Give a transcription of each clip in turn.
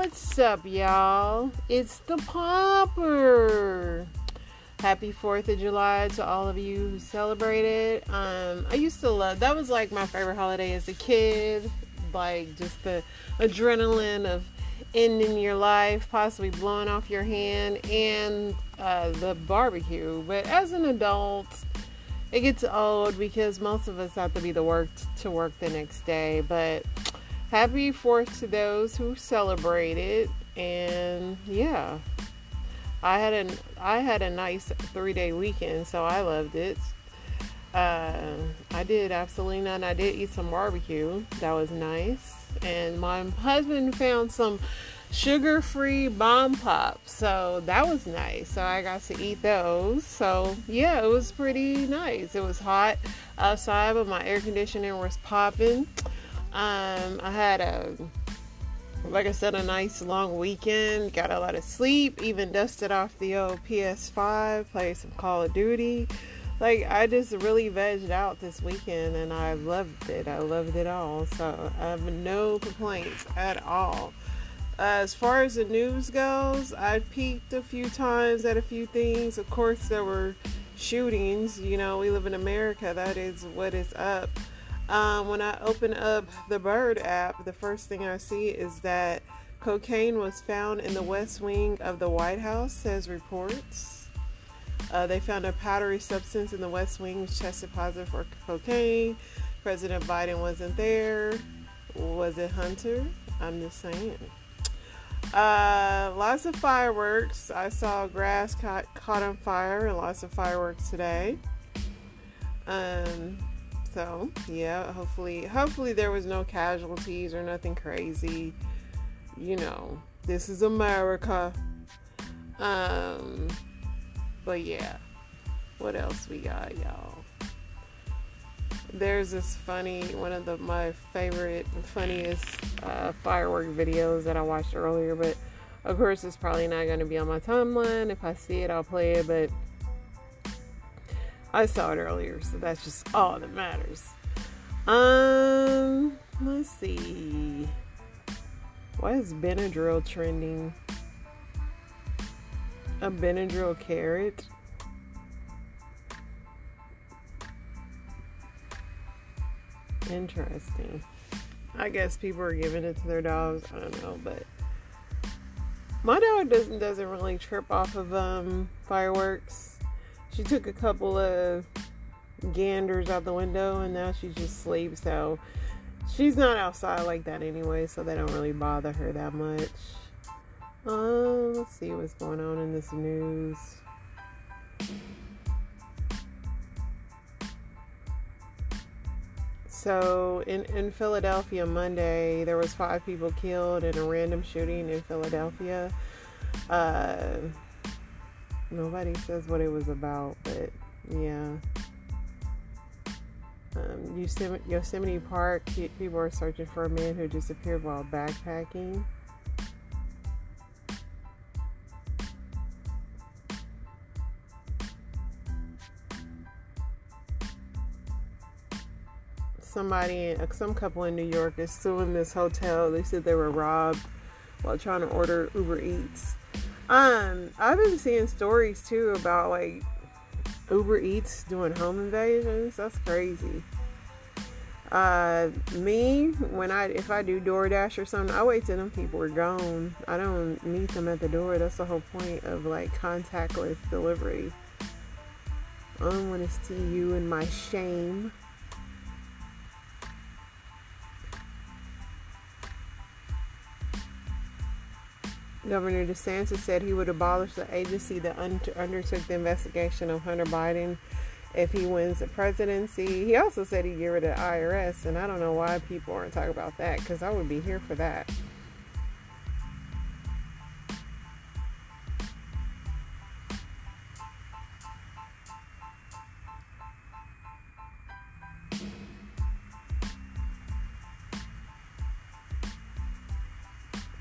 what's up, y'all? It's the Popper. Happy 4th of July to all of you who celebrate it. Um, I used to love that was like my favorite holiday as a kid. Like just the adrenaline of ending your life, possibly blowing off your hand, and uh, the barbecue. But as an adult, it gets old because most of us have to be the work to work the next day. But happy Fourth to those who celebrate it, and yeah, I had a I had a nice three day weekend, so I loved it. Uh, I did absolutely none. I did eat some barbecue. That was nice, and my husband found some sugar free bomb pops, so that was nice. So I got to eat those. So yeah, it was pretty nice. It was hot outside, but my air conditioning was popping. Um, I had a, like I said, a nice long weekend. Got a lot of sleep. Even dusted off the old PS5. Played some Call of Duty. Like I just really vegged out this weekend, and I loved it. I loved it all. So I have no complaints at all. as far as the news goes, I peeked a few times at a few things. Of course, there were shootings. You know, we live in America. That is what is up. Um, when I open up the Bird app, the first thing I see is that cocaine was found in the west wing of the White House, says reports. Uh, they found a powdery substance in the west wing which tested positive for cocaine. President Biden wasn't there. Was it Hunter? I'm just saying. Uh, lots of fireworks. I saw grass caught, caught on fire and lots of fireworks today. Um, so yeah, hopefully, hopefully there was no casualties or nothing crazy. You know, this is America. Um, but yeah, what else we got, y'all? There's this funny one of the my favorite funniest uh, firework videos that I watched earlier, but of course it's probably not going to be on my timeline. If I see it, I'll play it, but I saw it earlier, so that's just all that matters. Um, let's see. Why is Benadryl trending? A Benadryl carrot? Interesting. I guess people are giving it to their dogs. I don't know, but my dog doesn't doesn't really trip off of um fireworks. She took a couple of ganders out the window and now she just sleeps. So she's not outside like that anyway, so they don't really bother her that much. Um, let's see what's going on in this news. So in, in Philadelphia Monday, there was five people killed in a random shooting in Philadelphia. Uh, nobody says what it was about, but yeah. Um, Yosemite, Yosemite Park, people are searching for a man who disappeared while backpacking. somebody, some couple in New York is suing this hotel. They said they were robbed while trying to order Uber Eats. Um, I've been seeing stories too about like Uber Eats doing home invasions. That's crazy. Uh, me when I if I do DoorDash or something, I wait till them people are gone. I don't meet them at the door. That's the whole point of like contactless delivery. I don't want to see you in my shame. Governor DeSantis said he would abolish the agency that undertook the investigation of Hunter Biden if he wins the presidency. He also said he'd get rid of the IRS, and I don't know why people aren't talking about that because I would be here for that.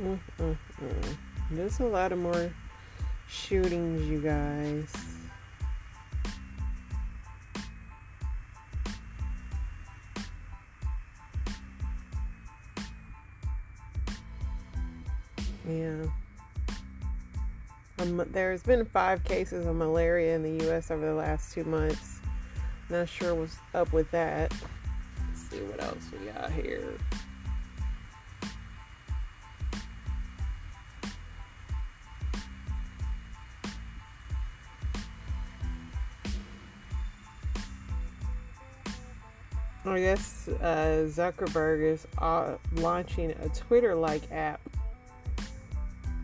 Mm-mm-mm. There's a lot of more shootings, you guys. Yeah. Um, there's been five cases of malaria in the U.S. over the last two months. Not sure what's up with that. Let's see what else we got here. I guess uh, Zuckerberg is uh, launching a Twitter like app.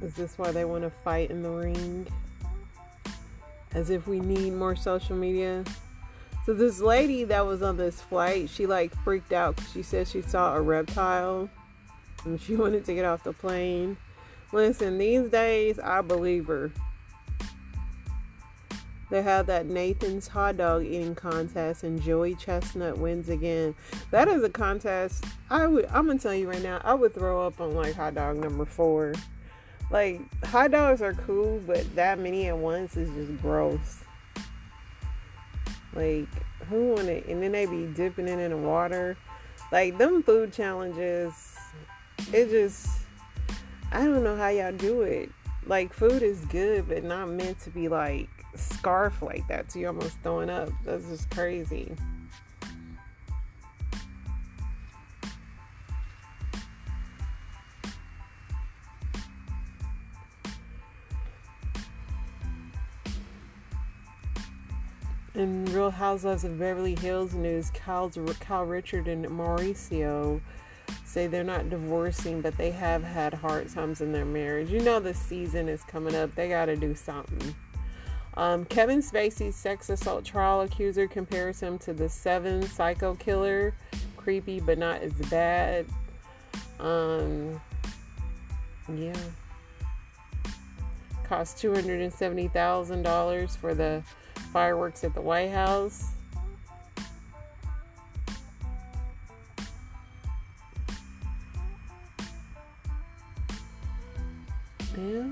Is this why they want to fight in the ring? As if we need more social media? So, this lady that was on this flight, she like freaked out she said she saw a reptile and she wanted to get off the plane. Listen, these days, I believe her. They have that Nathan's hot dog eating contest, and Joey Chestnut wins again. That is a contest. I would. I'm gonna tell you right now. I would throw up on like hot dog number four. Like hot dogs are cool, but that many at once is just gross. Like who want it? And then they be dipping it in the water. Like them food challenges. It just. I don't know how y'all do it. Like food is good, but not meant to be like scarf like that so you're almost throwing up. That's just crazy. In Real Housewives of Beverly Hills news, Kyle's, Kyle Richard and Mauricio say they're not divorcing, but they have had hard times in their marriage. You know the season is coming up. They got to do something. Um, Kevin Spacey's sex assault trial accuser compares him to the Seven psycho killer. Creepy, but not as bad. Um, yeah. Cost $270,000 for the fireworks at the White House. Yeah.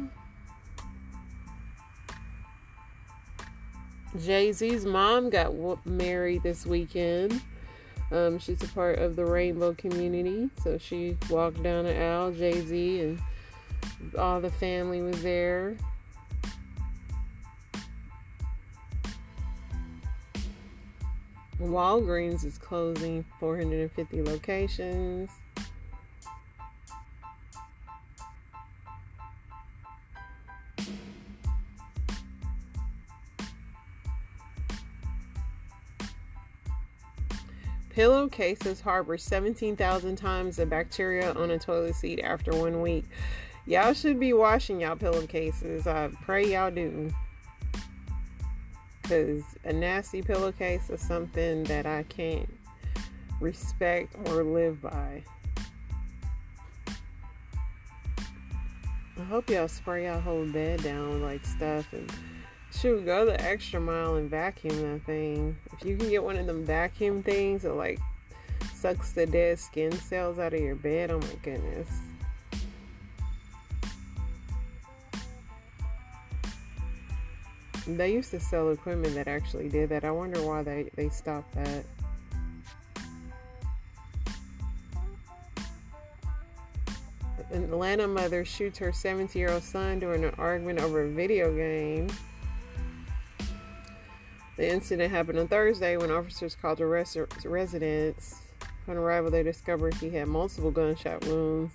Jay Z's mom got married this weekend. Um, she's a part of the rainbow community, so she walked down the aisle. Jay Z and all the family was there. Walgreens is closing 450 locations. Pillowcases harbor 17,000 times the bacteria on a toilet seat after one week. Y'all should be washing y'all pillowcases. I pray y'all do. Because a nasty pillowcase is something that I can't respect or live by. I hope y'all spray y'all whole bed down with like stuff and shoot, go the extra mile and vacuum that thing. If you can get one of them vacuum things that like sucks the dead skin cells out of your bed, oh my goodness. They used to sell equipment that actually did that. I wonder why they, they stopped that. An Atlanta mother shoots her 70 year old son during an argument over a video game. The incident happened on Thursday when officers called a res- residence. On arrival, they discovered he had multiple gunshot wounds.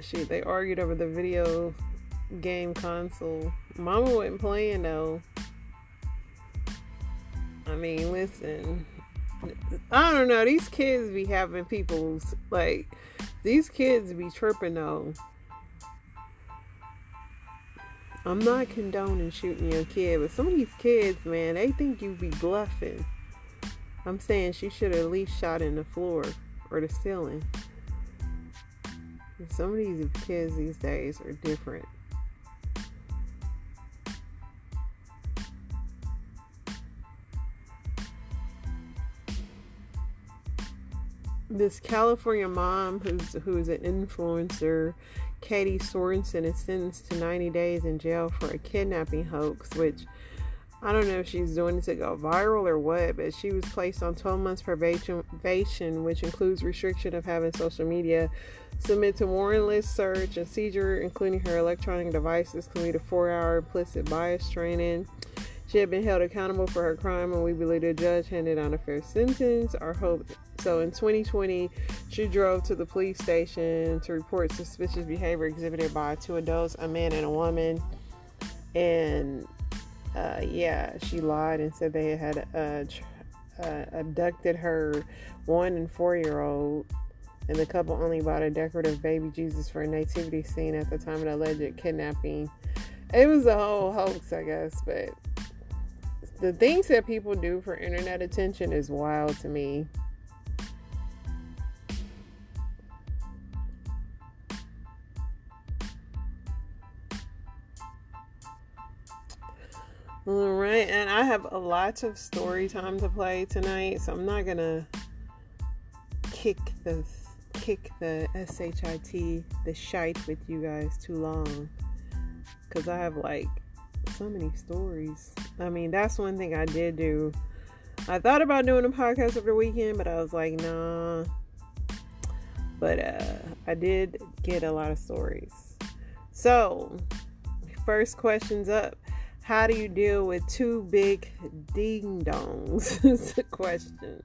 She, they argued over the video game console. Mama wasn't playing though. I mean, listen. I don't know. These kids be having people's like. These kids be tripping though. I'm not condoning shooting your kid, but some of these kids, man, they think you be bluffing. I'm saying she should have at least shot in the floor or the ceiling. Some of these kids these days are different. This California mom who's who's an influencer Katie Sorensen is sentenced to 90 days in jail for a kidnapping hoax, which I don't know if she's doing it to go viral or what, but she was placed on 12 months probation, which includes restriction of having social media, submit to warrantless search and seizure, including her electronic devices, complete a four-hour implicit bias training. She had been held accountable for her crime, and we believe the judge handed down a fair sentence. Our hope. So in 2020, she drove to the police station to report suspicious behavior exhibited by two adults, a man and a woman, and uh, yeah, she lied and said they had uh, uh, abducted her one and four year old, and the couple only bought a decorative baby Jesus for a nativity scene at the time of the alleged kidnapping. It was a whole hoax, I guess, but the things that people do for internet attention is wild to me. All right, and I have a lot of story time to play tonight, so I'm not gonna kick the kick the shit the shite with you guys too long, cause I have like so many stories. I mean, that's one thing I did do. I thought about doing a podcast over the weekend, but I was like, nah. But uh, I did get a lot of stories. So, first question's up how do you deal with two big ding dongs? is the question.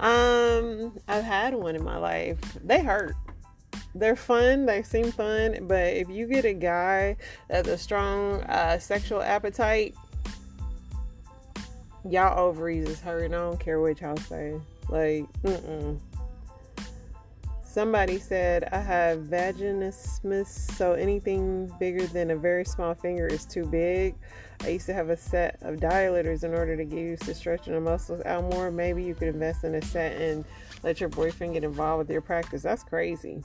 Um, I've had one in my life. They hurt. They're fun. They seem fun, but if you get a guy that's a strong uh, sexual appetite, y'all ovaries is hurting. I don't care what y'all say. Like, mm-mm. Somebody said I have vaginismus, so anything bigger than a very small finger is too big. I used to have a set of dilators in order to get used to stretching the muscles out more. Maybe you could invest in a set and let your boyfriend get involved with your practice. That's crazy.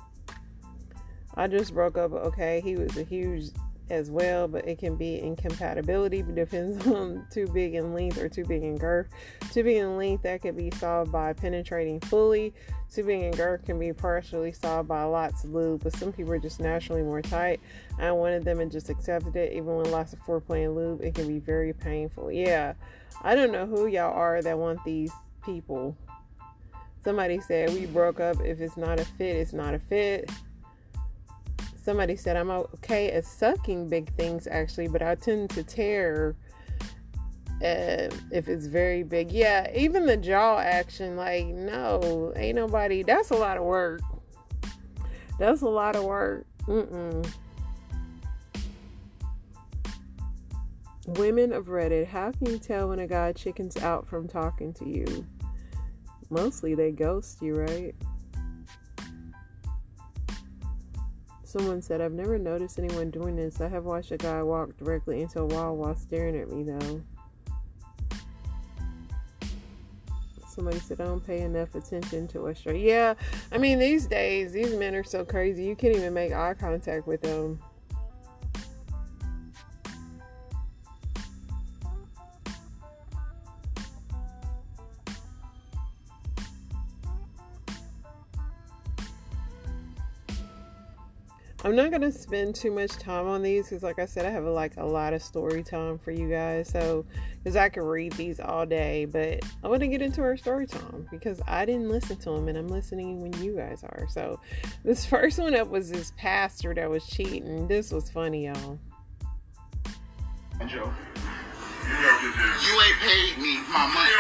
I just broke up. Okay, he was a huge as well, but it can be incompatibility. It depends on too big in length or too big in girth. Too big in length that can be solved by penetrating fully. Too big in girth can be partially solved by lots of lube, but some people are just naturally more tight. I wanted them and just accepted it. Even with lots of foreplay and lube, it can be very painful. Yeah, I don't know who y'all are that want these people. Somebody said we broke up. If it's not a fit, it's not a fit somebody said I'm okay at sucking big things actually, but I tend to tear uh, if it's very big. Yeah, even the jaw action, like, no, ain't nobody, that's a lot of work. That's a lot of work. Mm-mm. Women of Reddit, how can you tell when a guy chickens out from talking to you? Mostly they ghost you, right? Someone said, I've never noticed anyone doing this. I have watched a guy walk directly into a wall while staring at me, though. Somebody said, I don't pay enough attention to a straight. Yeah, I mean, these days, these men are so crazy. You can't even make eye contact with them. I'm not gonna spend too much time on these because, like I said, I have like a lot of story time for you guys. So, because I could read these all day, but I want to get into our story time because I didn't listen to them and I'm listening when you guys are. So, this first one up was this pastor that was cheating. This was funny, y'all. Joe. You ain't paid me my money.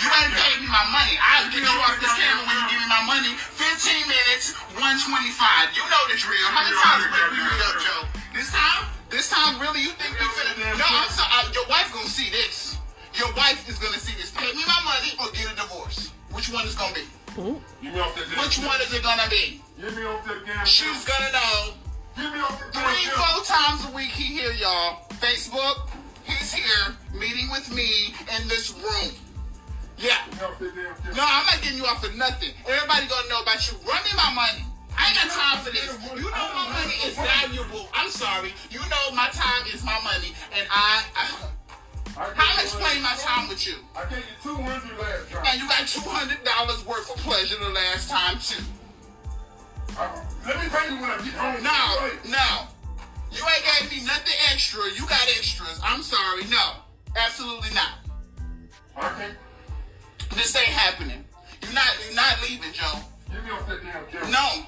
You ain't paid me my money. I'll get you off this camera when you give me my money. 15 minutes, 125. You know the drill. How many times we meet up, Joe? This time? This time, really? You think we finna? No, I'm sorry. Your wife gonna see this. Your wife is gonna see this. Pay me my money or get a divorce. Which one is gonna be? Which one is it gonna be? Get me off that damn She's gonna know. Get me off the Three, four times a week he here, y'all. Facebook, He's here meeting with me in this room. Yeah. No, I'm not getting you off for nothing. Everybody gonna know about you. Run me my money. I ain't got time for this. You know my money is valuable. I'm sorry. You know my time is my money, and I. I how explain my time with you? I gave you two hundred last time. And you got two hundred dollars worth of pleasure the last time too. Uh, let me pay you when I get home. No, no. You ain't gave me nothing extra. You got extras. I'm sorry. No. Absolutely not. Okay. This ain't happening. You're not. You're not leaving, Joe. Get me off that damn camera. No.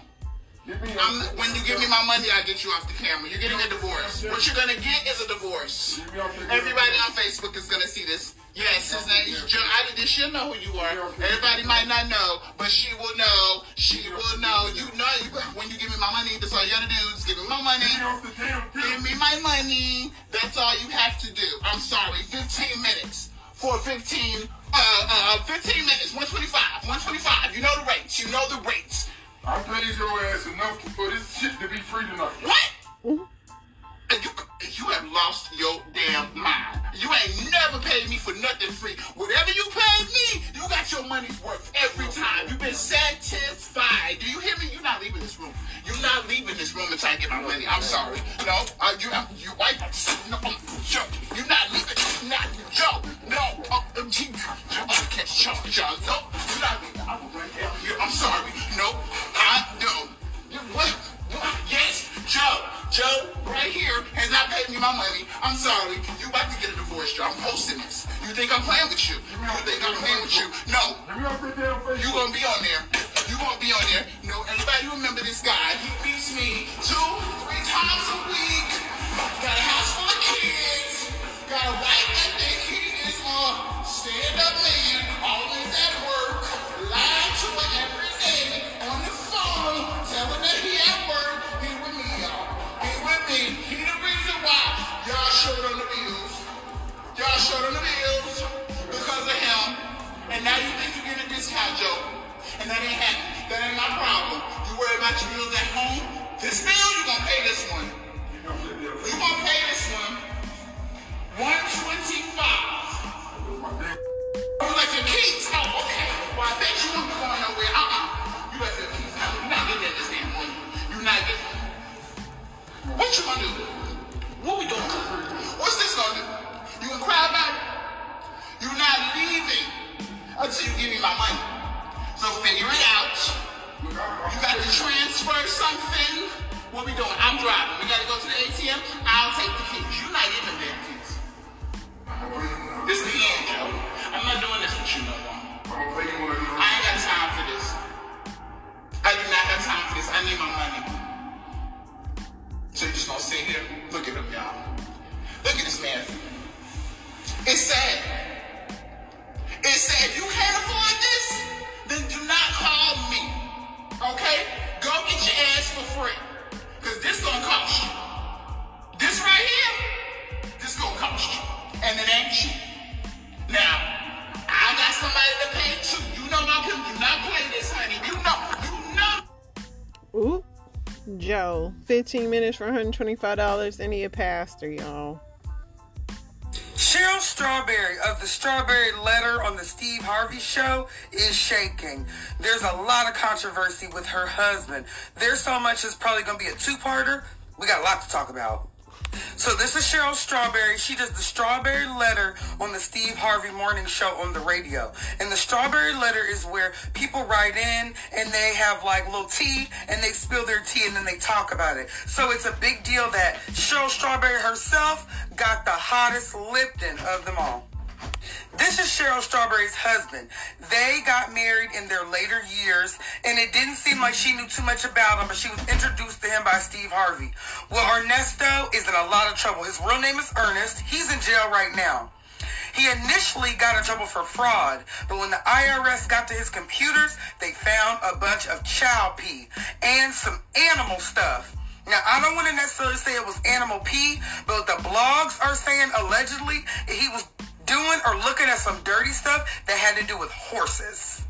Get me I'm, when you give me my money, I get you off the camera. You're getting a divorce. What you're gonna get is a divorce. Get me off that damn Everybody on Facebook is gonna see this. Yes, his name is Joe. I did. She'll know who you are. Everybody might not know, but she will know. She will know. You know. When you give me my money, that's all you gotta do. Is give me my money. Get me off the damn Give me my money. That's all you have to do. I'm sorry. 15 minutes for 15. Uh, uh, 15 minutes. 125. 125. You know the rates. You know the rates. I paid your ass enough for this shit to be free tonight. What? And You, you have lost your damn mind. You ain't never paid me for nothing free. Whatever you paid me, you got your money's worth every time. You've been satisfied. Do you hear me? You're not leaving this room. You're not leaving this room until I get my money. I'm sorry. No, uh, you, uh, you white. No, um, you're not leaving. Not Joe. No, uh, um, catch charge, Joe. No, you're not leaving. I'm sorry. No, I no. What? Yes, Joe. Joe, right here, has not paid me my money. I'm sorry. You about to get a divorce, Joe. I'm posting this. You think I'm playing with you? You think I'm playing with you? No. Get me off that damn face. You gonna be on there. You gonna be on there. No, everybody remember this guy. He beats me two, three times a week. Got a house full of kids. Got a wife that think he is a stand-up man. Always at work. Lying to her every day on the phone. Telling her he at work. With me. He the reason why y'all short on the bills. Joe, 15 minutes for $125 and he a pastor, y'all. Shirley Strawberry of the Strawberry Letter on the Steve Harvey Show is shaking. There's a lot of controversy with her husband. There's so much it's probably going to be a two-parter. We got a lot to talk about. So this is Shirley Strawberry. She does the Strawberry Letter on the Steve Harvey Morning Show on the radio. And the Strawberry Letter is where people write in and they have like little tea and they spill their tea and then they talk about it. So it's a big deal that Shirley Strawberry herself got the hottest Lipton of them all. This is Shirley Strawberry's husband. They got married in their later years, and it didn't seem like she knew too much about him, but she was introduced to him by Steve Harvey. Well, Ernesto is in a lot of trouble. His real name is Ernest. He's in jail right now. He initially got in trouble for fraud, but when the IRS got to his computers, they found a bunch of child pee and some animal stuff. Now, I don't want to necessarily say it was animal pee, but the blogs are saying allegedly he was doing or looking at some dirty stuff that had to do with horses.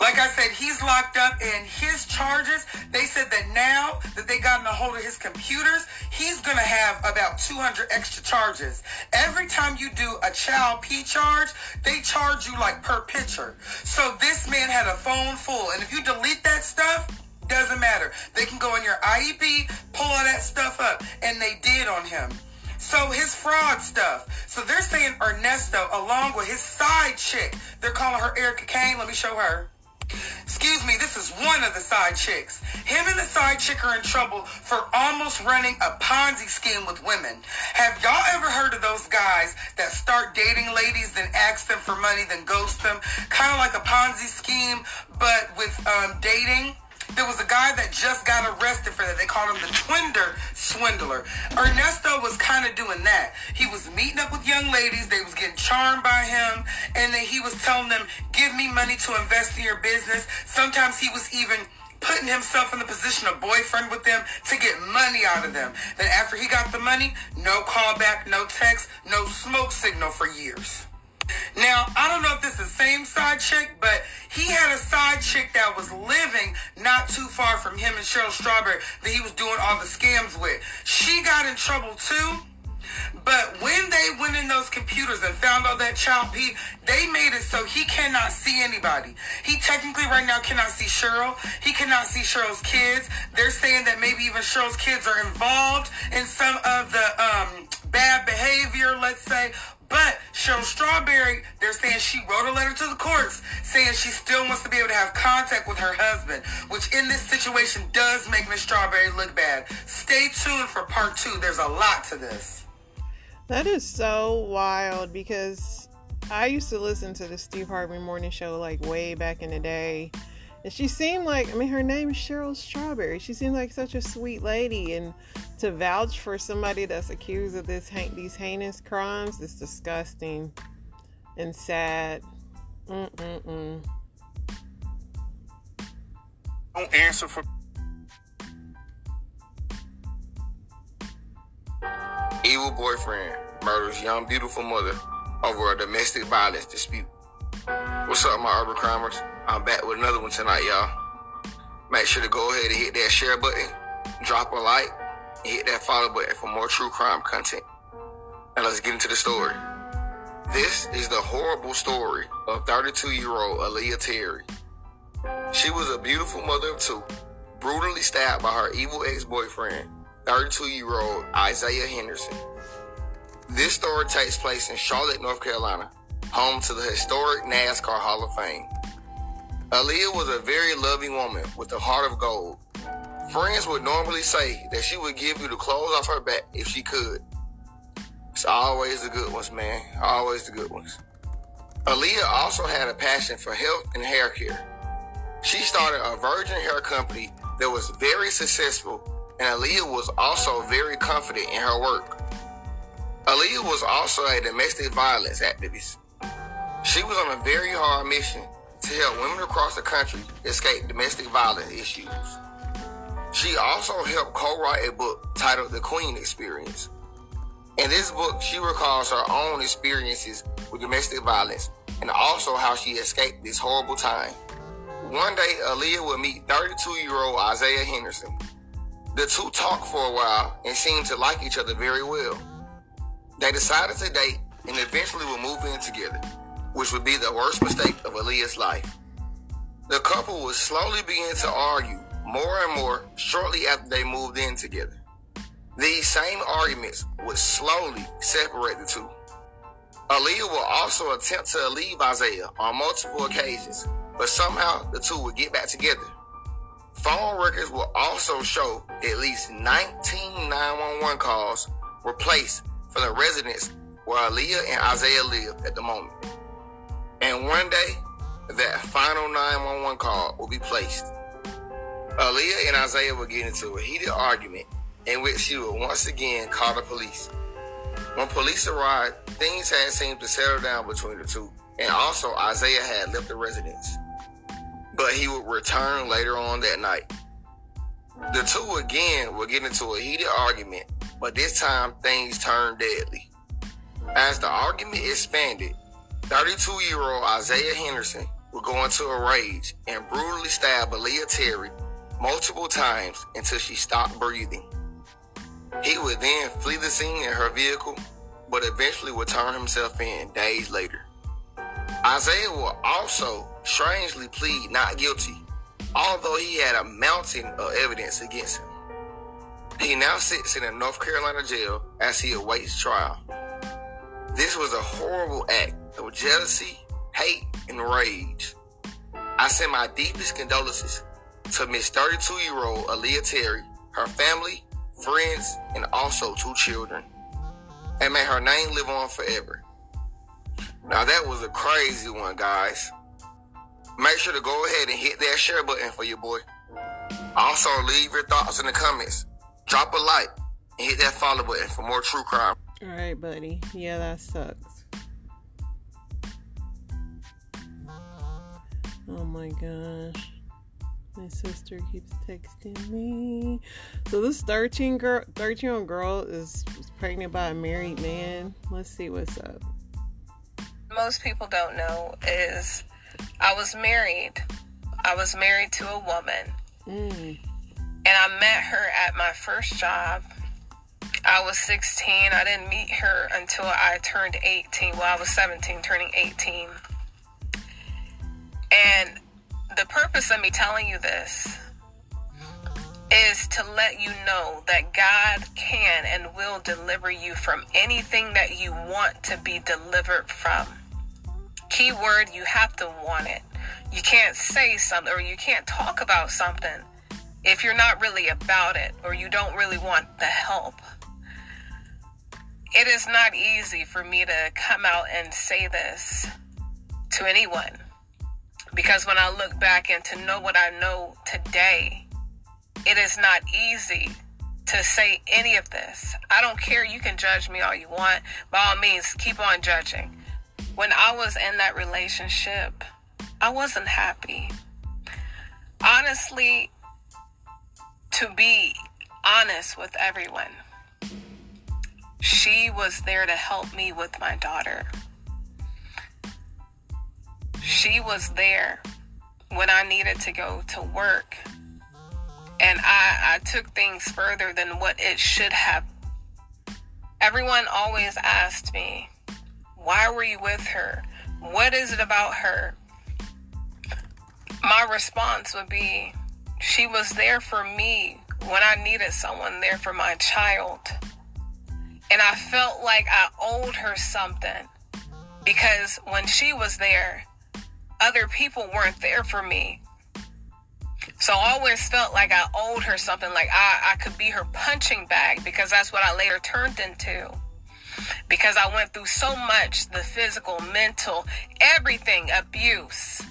Like I said, he's locked up and his charges, they said that now that they gotten a hold of his computers, he's gonna have about 200 extra charges. Every time you do a child P charge, they charge you like per picture. So this man had a phone full and if you delete that stuff, doesn't matter. They can go in your IEP, pull all that stuff up, and they did on him. So his fraud stuff. So they're saying Ernesto, along with his side chick, they're calling her Erica Kane. Let me show her. Excuse me, this is one of the side chicks. Him and the side chick are in trouble for almost running a Ponzi scheme with women. Have y'all ever heard of those guys that start dating ladies, then ask them for money, then ghost them? Kind of like a Ponzi scheme, but with um, dating. There was a guy that just got arrested for that. They called him the Tinder Swindler. Ernesto was kind of doing that. He was meeting up with young ladies. They was getting charmed by him. And then he was telling them, give me money to invest in your business. Sometimes he was even putting himself in the position of boyfriend with them to get money out of them. Then after he got the money, no call back, no text, no smoke signal for years. Now, I don't know if this is the same side chick, but he had a side chick that was living not too far from him and Shirley Strawberry that he was doing all the scams with. She got in trouble too. But when they went in those computers and found all that child P, they made it so he cannot see anybody. He technically right now cannot see Shirley. He cannot see Shirley's kids. They're saying that maybe even Shirley's kids are involved in some of the um, bad behavior, let's say. But Shirley Strawberry, they're saying she wrote a letter to the courts saying she still wants to be able to have contact with her husband, which in this situation does make Miss Strawberry look bad. Stay tuned for part two. There's a lot to this. That is so wild because I used to listen to the Steve Harvey morning show like way back in the day. And she seemed like, I mean, her name is Shirley Strawberry. She seemed like such a sweet lady. And to vouch for somebody that's accused of this these heinous crimes is disgusting and sad. Mm-mm-mm. Don't answer for. Evil boyfriend murders young beautiful mother over a domestic violence dispute. What's up, my urban crimers? I'm back with another one tonight, y'all. Make sure to go ahead and hit that share button, drop a like, and hit that follow button for more true crime content. Now let's get into the story. This is the horrible story of 32 year old Aaliyah Terry. She was a beautiful mother of two, brutally stabbed by her evil ex boyfriend, 32 year old Isaiah Henderson. This story takes place in Charlotte, North Carolina, home to the historic NASCAR Hall of Fame. Aaliyah was a very loving woman with a heart of gold. Friends would normally say that she would give you the clothes off her back if she could. It's always the good ones, man. Always the good ones. Aaliyah also had a passion for health and hair care. She started a virgin hair company that was very successful, and Aaliyah was also very confident in her work. Aaliyah was also a domestic violence activist. She was on a very hard mission to help women across the country escape domestic violence issues. She also helped co-write a book titled The Queen Experience. In this book, she recalls her own experiences with domestic violence and also how she escaped this horrible time. One day, Aaliyah will meet 32-year-old Isaiah Henderson. The two talked for a while and seemed to like each other very well. They decided to date and eventually will move in together which would be the worst mistake of Aaliyah's life. The couple would slowly begin to argue more and more shortly after they moved in together. These same arguments would slowly separate the two. Aaliyah will also attempt to leave Isaiah on multiple occasions, but somehow the two would get back together. Phone records will also show at least 19 911 calls were placed for the residence where Aaliyah and Isaiah live at the moment. And one day, that final 911 call will be placed. Aaliyah and Isaiah will get into a heated argument in which she will once again call the police. When police arrived, things had seemed to settle down between the two, and also Isaiah had left the residence. But he would return later on that night. The two again will get into a heated argument, but this time things turned deadly. As the argument expanded, 32 year old Isaiah Henderson would go into a rage and brutally stab Aaliyah Terry multiple times until she stopped breathing. He would then flee the scene in her vehicle, but eventually would turn himself in days later. Isaiah will also strangely plead not guilty, although he had a mountain of evidence against him. He now sits in a North Carolina jail as he awaits trial. This was a horrible act of jealousy, hate, and rage. I send my deepest condolences to Miss 32 year old Aaliyah Terry, her family, friends, and also two children. And may her name live on forever. Now that was a crazy one, guys. Make sure to go ahead and hit that share button for your boy. Also, leave your thoughts in the comments. Drop a like and hit that follow button for more true crime. All right, buddy. Yeah, that sucks. My gosh. My sister keeps texting me. So this 13 girl 13 year old girl is, is pregnant by a married man. Let's see what's up. Most people don't know is I was married. I was married to a woman. Mm. And I met her at my first job. I was 16. I didn't meet her until I turned 18. Well, I was 17, turning 18. And the purpose of me telling you this is to let you know that God can and will deliver you from anything that you want to be delivered from. Keyword, you have to want it. You can't say something or you can't talk about something if you're not really about it or you don't really want the help. It is not easy for me to come out and say this to anyone because when I look back and to know what I know today, it is not easy to say any of this. I don't care. You can judge me all you want. By all means, keep on judging. When I was in that relationship, I wasn't happy. Honestly, to be honest with everyone, she was there to help me with my daughter. She was there when I needed to go to work. And I, I took things further than what it should have. Everyone always asked me, why were you with her? What is it about her? My response would be, she was there for me when I needed someone there for my child. And I felt like I owed her something because when she was there, other people weren't there for me. So I always felt like I owed her something, like I, I could be her punching bag because that's what I later turned into. Because I went through so much the physical, mental, everything, abuse.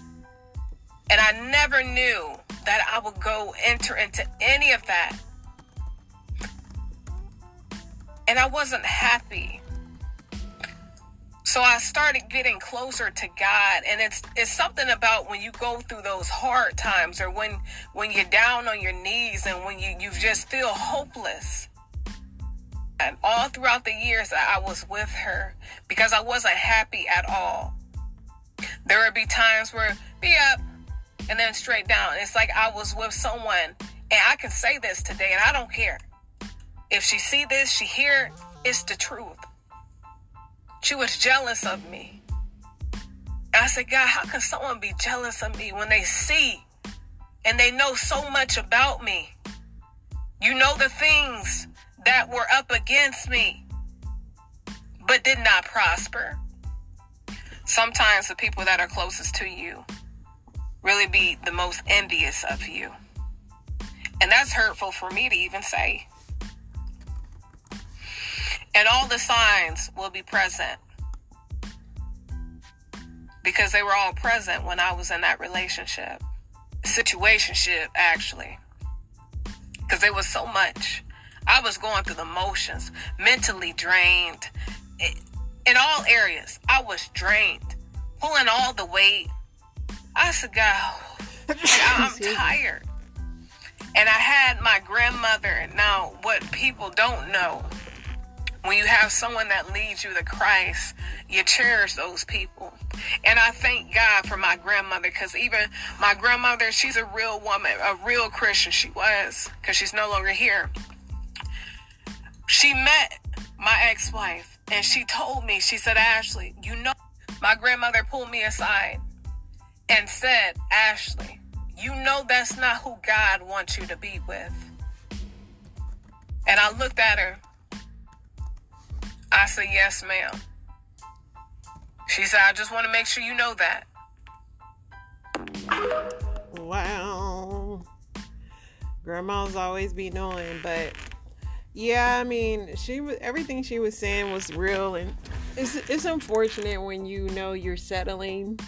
And I never knew that I would go enter into any of that. And I wasn't happy. So I started getting closer to God and it's it's something about when you go through those hard times or when when you're down on your knees and when you you just feel hopeless. And all throughout the years that I was with her because I wasn't happy at all. There would be times where be up and then straight down. It's like I was with someone and I can say this today and I don't care. If she see this, she hear it's the truth. She was jealous of me. I said, God, how can someone be jealous of me when they see and they know so much about me? You know the things that were up against me, but did not prosper. Sometimes the people that are closest to you really be the most envious of you. And that's hurtful for me to even say and all the signs will be present because they were all present when I was in that relationship, situationship actually, because it was so much. I was going through the motions, mentally drained in all areas. I was drained, pulling all the weight. I said, God, I'm tired. And I had my grandmother. Now, what people don't know when you have someone that leads you to Christ, you cherish those people. And I thank God for my grandmother because even my grandmother, she's a real woman, a real Christian. She was because she's no longer here. She met my ex wife and she told me, she said, Ashley, you know, my grandmother pulled me aside and said, Ashley, you know that's not who God wants you to be with. And I looked at her I said, Yes, ma'am. She said, I just want to make sure you know that. Wow. Grandma's always be knowing, but yeah, I mean, she was everything she was saying was real, and it's it's unfortunate when you know you're settling,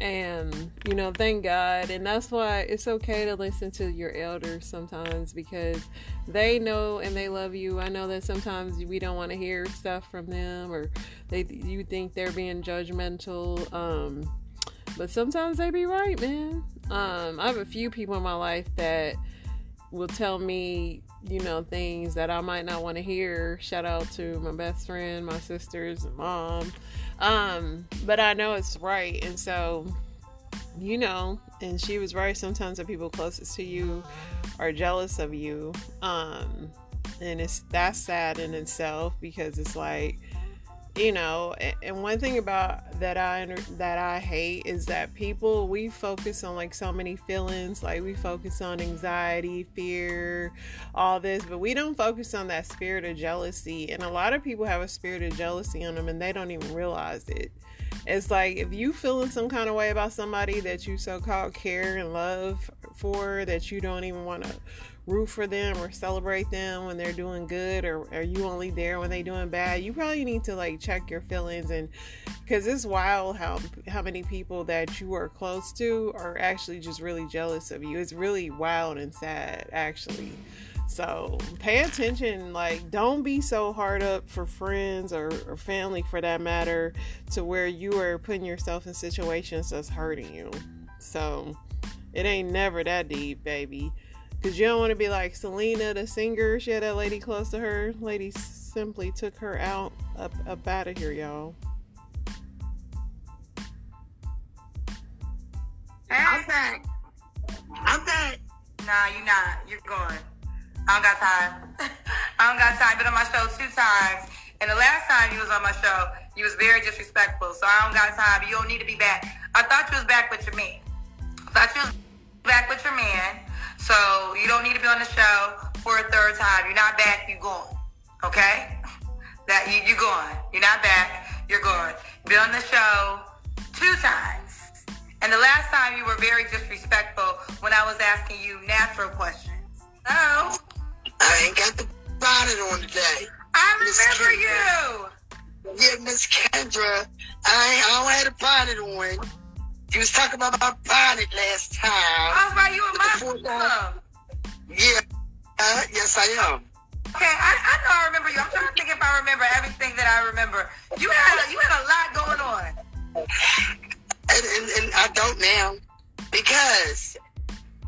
and you know, thank God, and that's why it's okay to listen to your elders sometimes because they know and they love you. I know that sometimes we don't want to hear stuff from them, or they you think they're being judgmental. Um, but sometimes they be right, man. Um, I have a few people in my life that will tell me, you know, things that I might not want to hear. Shout out to my best friend, my sisters, mom. Um, but I know it's right, and so you know, and she was right. Sometimes the people closest to you are jealous of you. Um, and it's that's sad in itself because it's like you know and one thing about that i that i hate is that people we focus on like so many feelings like we focus on anxiety fear all this but we don't focus on that spirit of jealousy and a lot of people have a spirit of jealousy on them and they don't even realize it. It's like if you feeling some kind of way about somebody that you so-called care and love for that you don't even want to root for them or celebrate them when they're doing good or are you only there when they're doing bad? You probably need to like check your feelings and because it's wild how how many people that you are close to are actually just really jealous of you. It's really wild and sad actually. So pay attention like don't be so hard up for friends or, or family for that matter to where you are putting yourself in situations that's hurting you. So it ain't never that deep baby because you don't want to be like Selena, the singer. She had that lady close to her. Lady simply took her out up, up out of here, y'all. I'm back. I'm back. Nah, you're not. You're going. I don't got time. I don't got time. Been on my show two times. And the last time you was on my show, you was very disrespectful. So I don't got time. You don't need to be back. I thought you was back with your man. I thought you was back with your man. So you don't need to be on the show for a third time. You're not back, You're gone. Okay? That you you gone. You're not back, you're gone. Been on the show two times. And the last time you were very disrespectful when I was asking you natural questions. No. I ain't got the bonnet on today. I remember you. Yeah, Miss Kendra. I, I don't have a bonnet on. You was talking about my bonnet last time. I was you you my Muslim. Yeah, uh, yes I am. Okay, I, I know I remember you. I'm trying to think if I remember everything that I remember. You had a, you had a lot going on. And, and, and I don't now because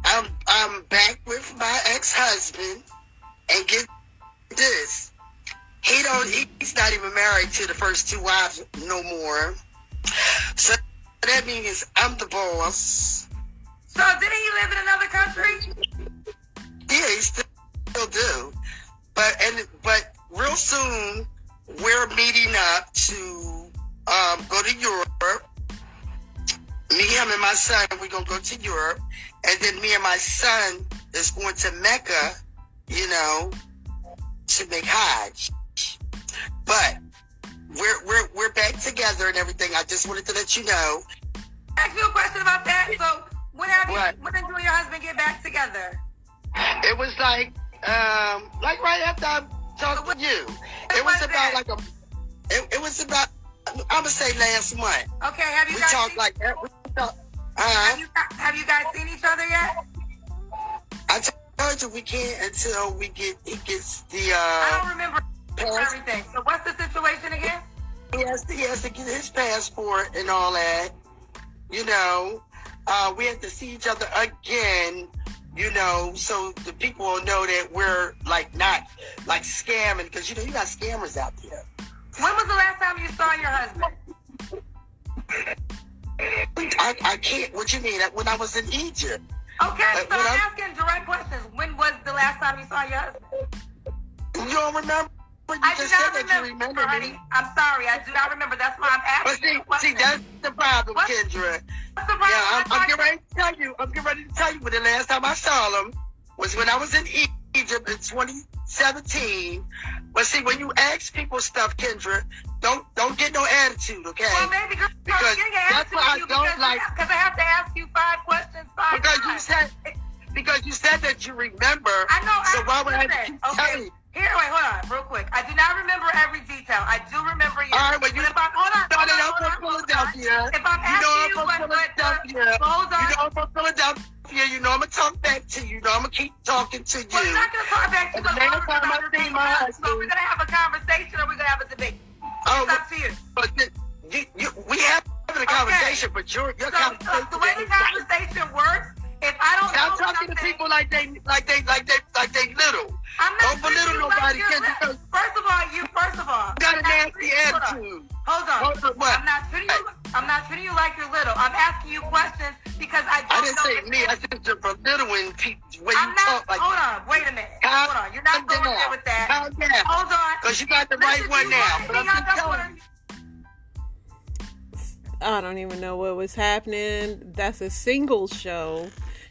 I'm I'm back with my ex husband and get this. He don't he's not even married to the first two wives no more. So that means I'm the boss. So didn't he live in another country? Yeah, he still, still do. But and but real soon we're meeting up to um, go to Europe. Me, him, and my son, we're gonna go to Europe, and then me and my son is going to Mecca, you know, to make Hajj. Together and everything. I just wanted to let you know. Ask you a question about that. So when have you what? when did you and your husband get back together? It was like um like right after I talked so to you. It was, was about like a it, it, was about I'm gonna say last month. Okay, have you we guys talked seen, like that. uh have, you, have you guys seen each other yet? I told you we can't until we get he gets the uh I don't remember everything. So what's the situation again? He has to, he has to get his passport and all that. You know, uh, we have to see each other again. You know, so the people will know that we're like not like scamming because you know you got scammers out there. When was the last time you saw your husband? I, I can't. What you mean? When I was in Egypt. Okay, uh, so I'm asking direct questions. When was the last time you saw your husband? You don't remember? You I do not remember, you remember honey. Me. I'm sorry, I do not remember. That's why I'm asking. But see, see, that's the problem, what? Kendra. What's the problem? Yeah, I'm, I'm getting ready to tell you. I'm getting ready to tell you. But the last time I saw him was when I was in Egypt in 2017. But see, when you ask people stuff, Kendra, don't don't get no attitude, okay? Well, maybe because that's why I don't like. Because I have to ask you five questions five Because you times. said because you said that you remember. I know. So I, why would I keep telling okay. you? Here, wait, hold on, real quick. I do not remember every detail. I do remember you. All right, well, you if I'm, hold on, know hold on, I'm hold from on, hold on. Philadelphia. If I'm You know I'm you what, what, Philadelphia. uh, hold on. You know I'm from Philadelphia. You know I'm gonna talk back to you. You know I'm gonna keep talking to you. Well, you're not gonna talk back to And the next time I see my husband, So we're gonna have a conversation or we're gonna have a debate. Oh, It's up to you. but the- you, you, we have having a conversation, but your your So, so conversation the way the conversation works, if I don't Stop know talking to people like they like they like they like they little. I'm not Don't treating belittle you like nobody you're little. because First of all, you. First of all, got a I'm not nasty treating hold on. attitude. Hold on. Hold on, what? I'm not treating you. I'm not treating you like you're little. I'm asking you questions because I don't I didn't know say the me. I answer. said you're belittling people when I'm you not. talk like hold on. Wait a minute. Calm hold on. You're not down. going there with that. Calm down. Hold on. Because you got the right one now. But I'm just don't telling you. I don't even know what was happening. That's a single show.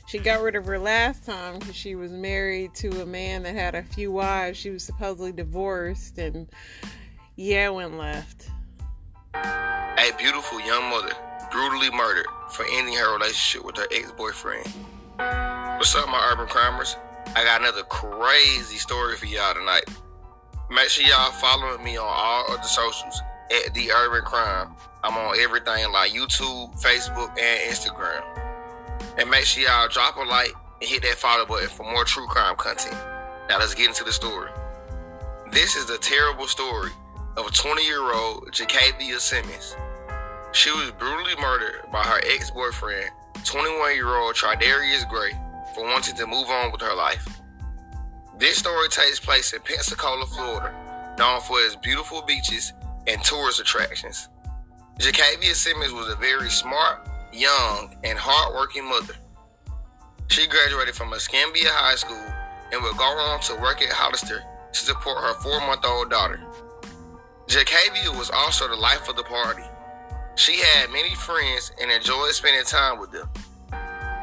She got rid of her last time because she was married to a man that had a few wives. She was supposedly divorced, and yeah, went left. A beautiful young mother brutally murdered for ending her relationship with her ex-boyfriend. What's up, my urban crimers? I got another crazy story for y'all tonight. Make sure y'all following me on all of the socials at the Urban Crime. I'm on everything like YouTube, Facebook, and Instagram. And make sure y'all drop a like and hit that follow button for more true crime content. Now let's get into the story. This is the terrible story of a 20 year old Jacavia Simmons. She was brutally murdered by her ex boyfriend, 21 year old Tridarius Gray, for wanting to move on with her life. This story takes place in Pensacola, Florida, known for its beautiful beaches and tourist attractions. Jacavia Simmons was a very smart, young, and hardworking mother. She graduated from Escambia High School and would go on to work at Hollister to support her four month old daughter. Jacavia was also the life of the party. She had many friends and enjoyed spending time with them.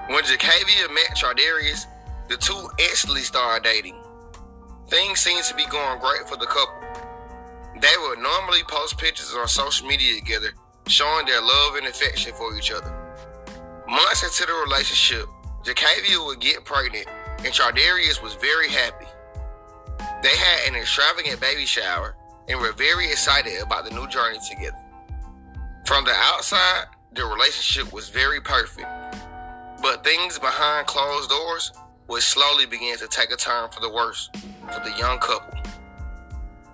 When Jacavia met Tradarius, the two instantly started dating. Things seemed to be going great for the couple. They would normally post pictures on social media together, showing their love and affection for each other. Months into the relationship, Jacavia would get pregnant, and Chardarius was very happy. They had an extravagant baby shower and were very excited about the new journey together. From the outside, their relationship was very perfect, but things behind closed doors would slowly begin to take a turn for the worse for the young couple.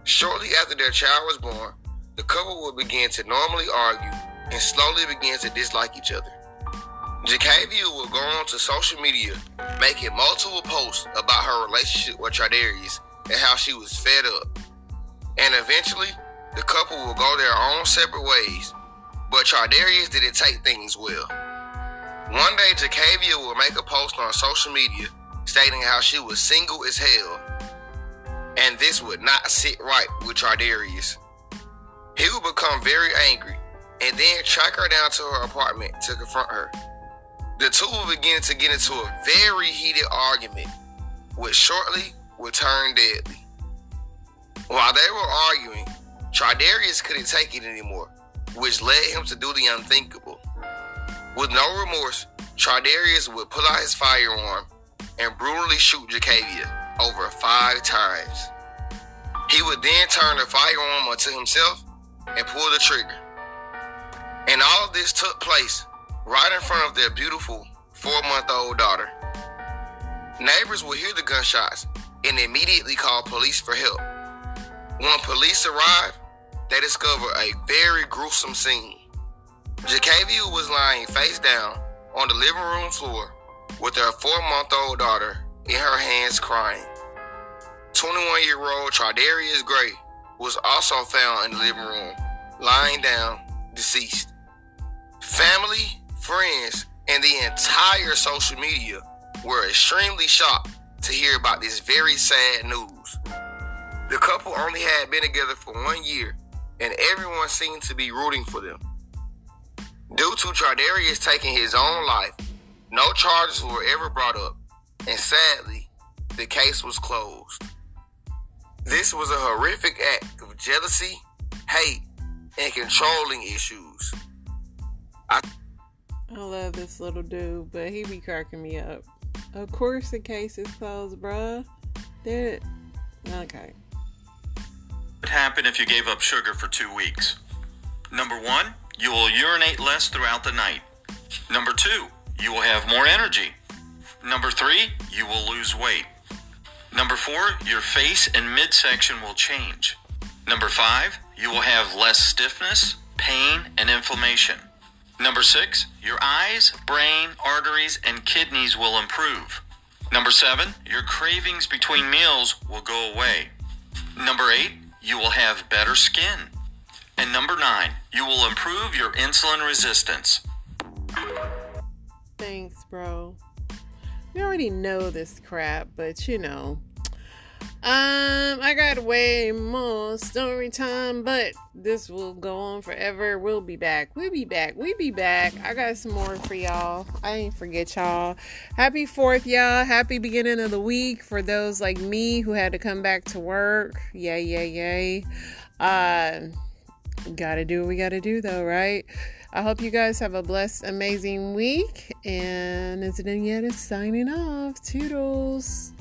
Shortly after their child was born, the couple would begin to normally argue and slowly begin to dislike each other. Jacavia would go on to social media, making multiple posts about her relationship with Tradarius and how she was fed up. And eventually, the couple will go their own separate ways. But Tradarius didn't take things well. One day, Jacavia will make a post on social media stating how she was single as hell. And this would not sit right with Tradarius. He would become very angry and then track her down to her apartment to confront her. The two would begin to get into a very heated argument, which shortly would turn deadly. While they were arguing, Tridarius couldn't take it anymore, which led him to do the unthinkable. With no remorse, Tridarius would pull out his firearm and brutally shoot Jacavia over five times. He would then turn the firearm onto himself and pull the trigger. And all this took place right in front of their beautiful four month old daughter. Neighbors would hear the gunshots and immediately call police for help. When police arrived, they discovered a very gruesome scene. Jacavia was lying face down on the living room floor with her four month old daughter in her hands crying. 21 year old Tridarius Gray was also found in the living room, lying down, deceased. Family, friends, and the entire social media were extremely shocked to hear about this very sad news. The couple only had been together for one year, and everyone seemed to be rooting for them. Due to Tridarius taking his own life, no charges were ever brought up, and sadly, the case was closed. This was a horrific act of jealousy, hate, and controlling issues. I love this little dude, but he be cracking me up. Of course, the case is closed, bruh. Did it? okay. What happen if you gave up sugar for two weeks? Number one, you will urinate less throughout the night. Number two, you will have more energy. Number three, you will lose weight. Number four, your face and midsection will change. Number five, you will have less stiffness, pain, and inflammation. Number six, your eyes, brain, arteries, and kidneys will improve. Number seven, your cravings between meals will go away. Number eight, you will have better skin. And number nine, you will improve your insulin resistance. Thanks, bro. We already know this crap, but you know. Um, I got way more story time, but this will go on forever. We'll be back. We'll be back. We'll be back. I got some more for y'all. I ain't forget y'all. Happy 4th, y'all. Happy beginning of the week for those like me who had to come back to work. Yay, yay, yay. Uh, gotta do what we gotta do though, right? I hope you guys have a blessed, amazing week. And it's signing off. Toodles.